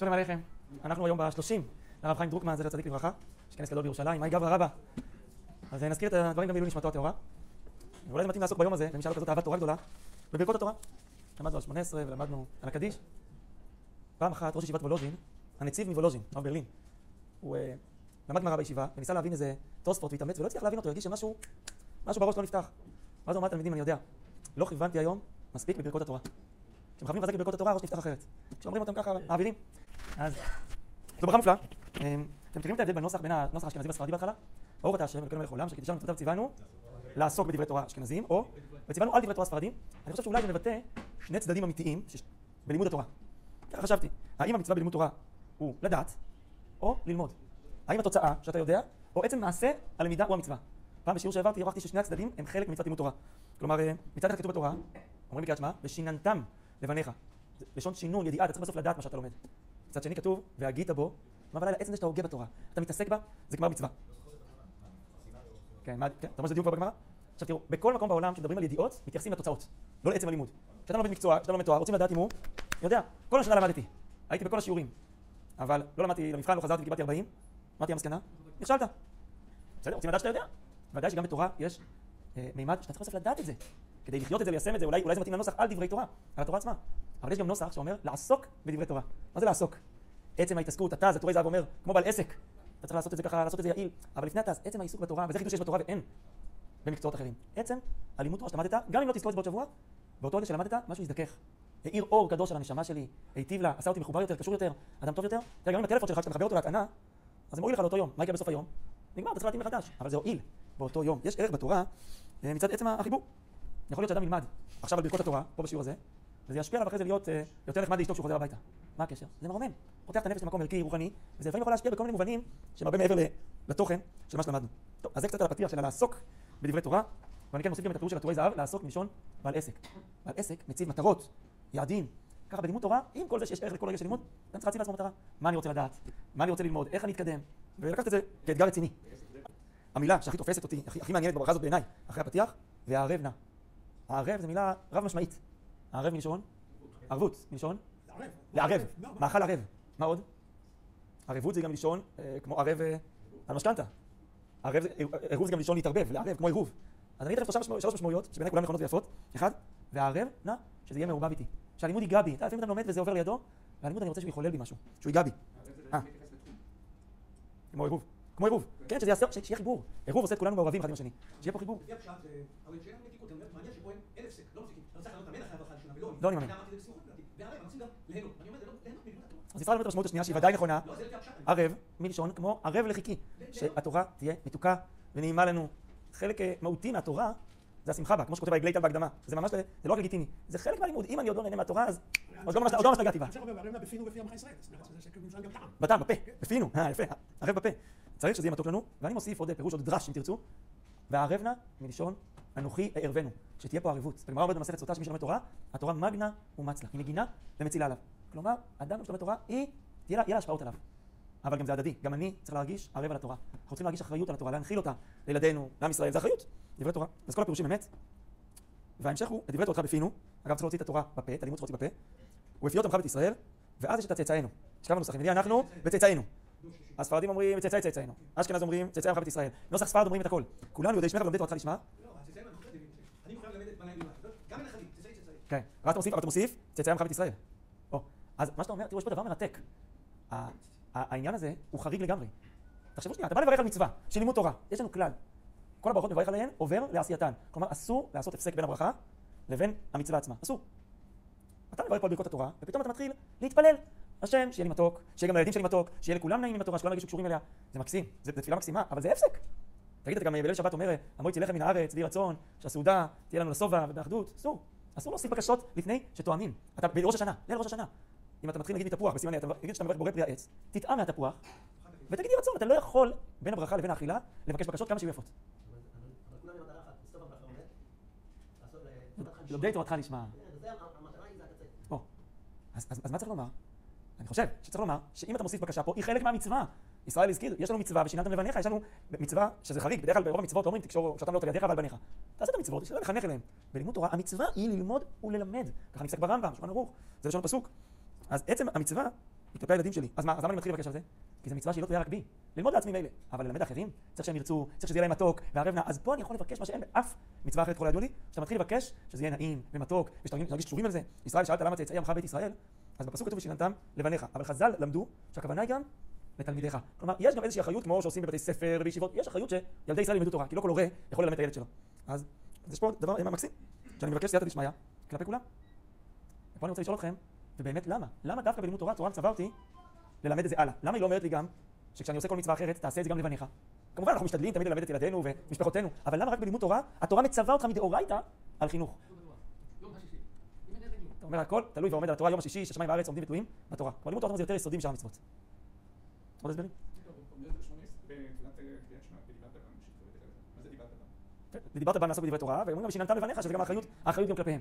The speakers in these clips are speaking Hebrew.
שלום עליכם, אנחנו היום ב-30 לרב חיים דרוקמן, זכר צדיק לברכה, יש כנס גדול בירושלים, מהי גברא רבא. אז נזכיר את הדברים גם לעילוי נשמתו הטהורה. ואולי זה מתאים לעסוק ביום הזה, למי כזאת אהבת תורה גדולה, בברכות התורה. למדנו על 18 ולמדנו על הקדיש. פעם אחת ראש ישיבת וולוז'ין, הנציב מוולוז'ין, רב ברלין, הוא אה, למד גמרא בישיבה וניסה להבין איזה תוספות והתאמץ ולא הצליח להבין אותו, הרגיש שמשהו משהו בראש לא נפתח. ואז הוא אמר לתלמידים, אני יודע, לא כיוונתי היום מספיק בברכות התורה. כשמכוונים חזק בברכות התורה, הראש נפתח אחרת. כשאומרים אותם ככה, מעבירים. אז זו ברכה מופלאה. אמ, אתם מכירים את ההבדל בנוסח בין הנוסח האשכנזי והספרדי בהתחלה? ברוך אתה השם אלוקינו מלך עולם, שקידשנו מצוותיו ציוונו לעסוק בדברי תורה אשכנזיים, או וציוונו על דברי תורה ספרדים. אני חושב שאולי זה מבטא שני צדדים אמיתיים בלימוד התורה. ככה חשבתי, האם המצווה בלימוד תורה הוא לדעת, או ללמוד? האם התוצאה שאתה יודע, או עצם מעשה הלמידה הוא המצווה? פעם בשיעור שהעברתי הוכחתי ששני הצדדים הם חלק ממצוות לימוד תורה. כלומר, אה, מצד אחד כתוב בתורה, אומרים בקריאת שמע, ושיננתם לבניך. לשון שינון, ידיעה, אתה צריך בסוף לדעת מה שאתה לומד. מצד שני כתוב, והגית בו, מה בלילה, עצם זה שאתה הוגה בתורה, אתה מתעסק בה, זה גמר מצווה. כן, כן, אתה אומר שזה דיון כבר בגמרא? עכשיו תראו, בכל מקום בעולם כשמדברים על ידיעות, מתייחסים לתוצאות, לא לעצם הלימוד. כשאתה לומד מקצוע, כשאתה לומד תואר, רוצים לדעת אם הוא יודע. כל השנה למדתי, הייתי בכל השיעורים, אבל לא למדתי למבחן, לא חזרתי וקיבלתי 40, מה תהיה המסקנה? נכשלת. בסדר, רוצים לדעת שאתה יודע. ודאי שגם בתורה יש אה, מימד שאתה צריך בסוף לדעת את זה. כדי לחיות את זה וליישם את זה, אולי, אולי זה מתאים לנוסח על דברי תורה, על התורה עצמה. אבל יש גם נוסח שאומר לעסוק בדברי תורה. מה זה לעסוק? עצם ההתעסקות, אתה, זה טורי זהב אומר, כמו בעל עסק. אתה צריך לעשות את זה ככה, לעשות את זה יעיל. אבל לפני אתה, עצם העיסוק בתורה, וזה חידוש שיש בתורה ואין במקצועות אחרים. עצם הלימוד תורה שלמדת, גם אם לא תזכור את זה בעוד שבוע, באותו רגע שלמדת, משהו יזדכך. האיר אור קדוש על הנשמה שלי, היטיב לה, עשה אותי מחובר יותר, קשור יותר, אדם טוב יותר. תראה, גם אם הטלפון שלך, כשאתה מחבר אותו להטענה, אז זה מועיל לך לאותו יום. מה יקרה בסוף היום? נגמר, אתה צריך להתאים מחדש. אבל זה הועיל באותו יום. יש ערך בתורה אה, מצד עצם החיבור. יכול להיות שאדם ילמד עכשיו על ברכות התורה, פה בשיעור הזה, וזה ישפיע עליו אחרי זה להיות אה, יותר נחמד לאשתו כשהוא חוזר הביתה. מה הקשר? זה מרומם. פותח את הנפש למקום ערכי, רוחני, וזה לפעמים יכול להשפיע בכל מיני מובנים שהם הרבה מעבר לתוכן של מה שלמדנו. טוב, אז זה קצת על הפתיח של לעסוק בדברי תורה, ואני כן מוסיף גם את הפירוש של הטורי זהב, לעסוק מלשון בעל עסק. בעל עסק מציב מטרות, יעדים. ככה בלימוד תורה, עם כל זה שיש ערך לכל רגע של לימוד, אדם צריך להציב לעצמו מטרה. מה אני רוצה לדעת? מה אני רוצה ללמוד? איך אני אתקדם? ולקחת את זה כאתגר רציני. המילה שהכי תופסת אותי, הכי, הכי מעניינת בברכה הזאת בעיניי, אחרי הפתיח, והערב נא. הערב זו מילה רב משמעית. הערב מלשון? ערבות, מלשון? לערב. מאכל ערב. מה עוד? ערבות זה גם לישון אה, כמו ערב אה, על משכנתה. ערב, עירוב זה גם לישון להתערבב, לערב, כמו עירוב. אז אני אתן לך שלוש משמעויות, שבעיניי כולן נכונות ויפות. אחד, והערב, נא, שזה יהיה מעורבב איתי. שהלימוד ייגע בי. אתה לפעמים אתה לומד וזה עובר לידו, והלימוד אני רוצה שהוא יחולל בי משהו, שהוא ייגע בי. אה. כמו עירוב. כמו עירוב. כן, שזה יעשה, שיהיה חיבור. עירוב עושה את כולנו מעורבים אחד עם השני. שיהיה פה חיבור. לא, אני מאמין. אז ללמוד את המשמעות השנייה שהיא ודאי נכונה. ערב, מלשון כמו ערב לחיקי. שהתורה תהיה מתוקה ונעימה לנו. חלק מהותי מהתורה זה השמחה בה, כמו שכותב העגלי טל בהקדמה. זה ממש, זה לא רק לגיטימי. זה חלק מהלימוד. אם אני עוד לא נהנה מהתורה, אז עוד לא ממש נגעתי בה. בטעם, בפה, בפינו, אה, יפה, ערב בפה. צריך שזה יהיה מתוק לנו, ואני מוסיף עוד פירוש, עוד דרש אם תרצו. והערב נא מלשון אנוכי אערבנו, שתהיה פה ערבות. הגמרא אומרת במסכת סוטה שמי שלומד תורה, התורה מגנה ומצלה, היא מגינה ומצילה עליו. כלומר, אדם שלומד תורה, היא, תהיה לה השפעות עליו. אבל גם זה הדדי, גם אני צריך להרגיש ערב על התורה. אנחנו צריכים להרגיש אחריות על התורה, להנחיל אותה לילדינו, לעם ישראל, זה אחריות, דברי תורה. אז כל הפירושים אמת. וההמשך הוא, דברי תורתך בפינו, אגב צריך להוציא את התורה בפה, את הלימוד צריך להוציא בפה, ובפי אותם בית ישראל, ואז יש את הצאצאינו. יש כמה נוסחים, נהיה אנחנו וצאצאינו. הספרדים אומרים צאצאי צאצאינו, אשכנז אומרים צאצאי מלכת ישראל, נוסח ספרד אומרים את הכל. כולנו יודעי שמך ולומדי תורתך לשמה. כן, ואתה מוסיף, אתה מוסיף צאצאי מלכת ישראל. אז מה שאתה אומר, תראו, יש פה דבר מרתק. העניין הזה הוא חריג לגמרי. תחשבו שנייה, אתה בא לברך על מצווה של לימוד תורה, יש לנו כלל. כל הברכות מברך עליהן עובר לעשייתן. כלומר, אסור לעשות הפסק בין הברכה לבין המצווה עצמה. אסור. אתה מברך פה על ברכות התורה, ופתאום אתה מתחיל להתפלל. השם, שיהיה לי מתוק, שיהיה גם לילדים שלי מתוק, שיהיה לכולם נעים עם התורה, שכולם ירגישו קשורים אליה. זה מקסים, זו תפילה מקסימה, אבל זה הפסק. תגיד, אתה גם בליל שבת אומר, המועצת לחם מן הארץ, ויהי רצון, שהסעודה תהיה לנו לשובע ובאחדות. אסור. אסור להוסיף בקשות לפני שתואמים. אתה בראש השנה, ליל ראש השנה. אם אתה מתחיל נגיד מתפוח בסימן, אתה תגיד שאתה מברך בורא פרי העץ, תטעם מהתפוח, ותגידי רצון, אתה לא יכול בין הברכה לבין האכילה לבקש בקשות כמה שיהיו יפות. לומדי תורתך נשמע. אז מה צריך לומר? אני חושב שצריך לומר שאם אתה מוסיף בקשה פה, היא חלק מהמצווה. ישראל הזכיר, יש לנו מצווה ושיננתם לבניך, יש לנו מצווה שזה חריג, בדרך כלל ברוב המצוות אומרים תקשור שאתם לא תלידיך ועל בניך. תעשה את המצוות, תשתדל לחנך אליהם. בלימוד תורה המצווה היא ללמוד וללמד. ככה נפסק ברמב"ם, שולחן ערוך, זה לשון הפסוק. אז עצם המצווה כלפי הילדים שלי. אז מה, אז למה אני מתחיל לבקש על זה? כי זו מצווה שהיא לא תלויה רק בי. ללמוד לעצמי מילא, אבל ללמד אחרים, צריך שהם ירצו, צריך שזה יהיה להם מתוק, והערב נע, אז פה אני יכול לבקש מה שאין באף מצווה אחרת כל הידוע לי, שאתה מתחיל לבקש שזה יהיה נעים ומתוק, ושתרגיש קשורים על זה. ישראל, שאלת למה צאצאי עמך בית ישראל? אז בפסוק כתוב ושיננתם לבניך, אבל חז"ל למדו שהכוונה היא גם לתלמידיך. כלומר, יש גם איזושהי אחריות, כמו שעושים בבתי ספר ובישיבות, יש אחריות שילדי ישראל ילמדו תורה, כי לא כל הורה יכול ללמד את הילד שלו. אז, אז יש פה דבר מקסים, שאני מבקש סייעתא דשמיא כלפי כולם. ופה אני רוצה לשאול אתכם, ובאמת למה? למה דווקא בלימוד תורה, תורה מצווה אותי ללמד את זה הלאה? למה היא לא אומרת לי גם שכשאני עושה כל מצווה אחרת, תעשה את זה גם לבניך? כמובן, אנחנו משתדלים תמיד ללמד את ילדינו ומשפחותינו, אבל למה רק בלימוד תורה, התורה מצווה אותך מדאורייתא על חינוך? אתה אומר הכל תלוי ועומד על התורה יום השישי, שהשמיים והארץ עומדים ותלויים בתורה. כלומר לימוד תורה זה יותר יסודי משאר המצוות. עוד הסברים? ודיברת בם לעסוק בדברי תורה, ואומרים גם שיננתם לבניך, שזה גם האחריות, האחריות גם כלפיהם.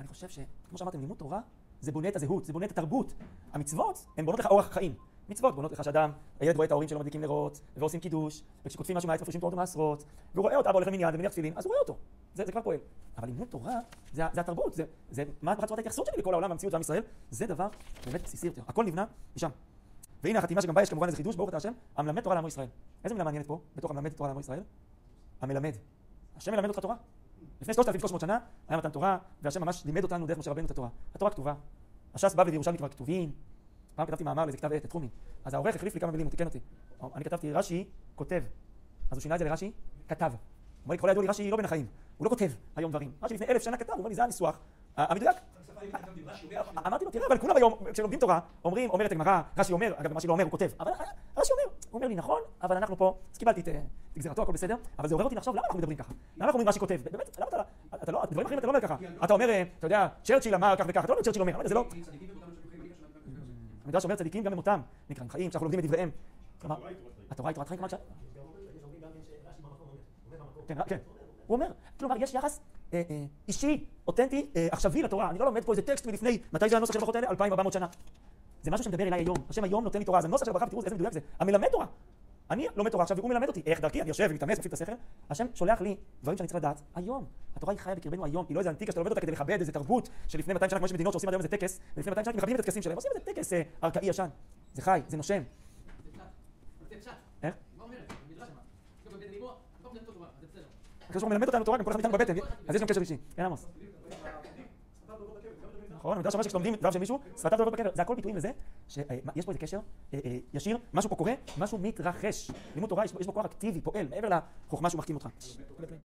אני חושב שכמו שאמרתם, לימוד תורה זה בונה את הזהות, זה בונה את התרבות. המצוות הן בונות לך אורח חיים. מצוות בונות לך שאדם, הילד רואה את ההורים שלו מדליקים נרות, ועושים קידוש, וכשכותבים משהו מהעץ מפרישים תורות ומעשרות, והוא רואה אותה, אבא הולך למניין ומניח תפילין, אז הוא רואה אותו. זה, זה כבר פועל. אבל לימוד תורה זה, זה התרבות, זה, זה מה צורת ההתייחסות שלי לכל העולם, המציאות ועם ישראל, זה דבר באמת בסיסי יותר. הכל נבנה משם. והנה החתימה שגם בה יש כמובן איזה חידוש, ברוך אתה השם, המלמד תורה לעמו ישראל. איזה מילה מעניינת פה, בתוך המלמד תורה לעמו ישראל? המלמד. השם מלמד אותך תורה. לפני 3,300 שנה היה מתן תורה, והשם ממש לימד אותנו דרך משה רבנו את התורה. התורה כתובה. הש"ס בבלי וירושלמי כבר כתובים. פעם כתבתי מאמר לאיזה כתב עת, את חומי. אז העורך החליף לי כמה מילים, הוא תיקן אותי. אני כתבתי רש"י כותב. אז הוא שינה את זה לרש"י כתב. הוא אומר לי, ככל הידוע לי רש"י לא בין החיים. הוא לא כותב היום דברים. רש"י לפני אלף שנה כתב, הוא אומר לי, זה הניסוח המדויק. אמרתי לו, תראה, אבל כולם היום, כשלומדים תורה, אומרים, אומרת הגמרא, רש"י אומר, אגב, מה שלא אומר הוא כותב, אבל רש"י אומר, הוא אומר לי, נכון, אבל אנחנו פה, אז קיבלתי את גזירתו, הכל בסדר, אבל זה עורר אותי לחשוב, למה אנחנו מדברים ככה? למה אנחנו אומרים רש"י כותב? באמת, למה אתה, אתה לא, דברים אחרים אתה לא אומר ככה. אתה אומר, אתה יודע, צ'רצ'יל אמר כך וכך, אתה לא אומר צ'רצ'יל אומר, זה לא... המדרש אומר צדיקים גם במותם, נקראים חיים, שאנחנו לומדים את דבריהם. כלומר, התורה היא תורת חיים, כלומר ש... כן, כן. הוא אומר, כלומר, יש יחס אישי, אותנטי, עכשווי לתורה. אני לא לומד פה איזה טקסט מלפני, מתי זה הנוסח של הברכות האלה? 2,400 שנה. זה משהו שמדבר אליי היום. השם היום נותן לי תורה. אז הנוסח של הברכה, ותראו איזה מדויק זה. המלמד תורה. אני לומד תורה עכשיו, והוא מלמד אותי. איך דרכי? אני יושב ומתאמץ, מפעיל את השכל. השם שולח לי דברים שאני צריך לדעת היום. התורה היא חיה בקרבנו היום. היא לא איזה אנטיקה שאתה לומד אותה כדי לכבד איזה תרבות שלפני 200 שנה, כמו יש מדינות שעושים עד היום איזה טקס, ולפני 200 שנה מכבדים את הטקסים שלהם. עושים איזה טקס ארכאי ישן. זה חי, זה נושם. איך? הקדוש ברוך מלמד אותנו תורה, גם כל אחד מאיתנו בבטן, אז יש גם קשר אישי. כן, עמוס. נכון, המדרש אומר שכשלומדים דבר של מישהו, שפתיו דולבות בקבר, זה הכל ביטויים לזה, שיש פה איזה קשר ישיר, משהו פה קורה, משהו מתרחש. לימוד תורה יש בו כוח אקטיבי, פועל, מעבר לחוכמה שהוא מחכים אותך.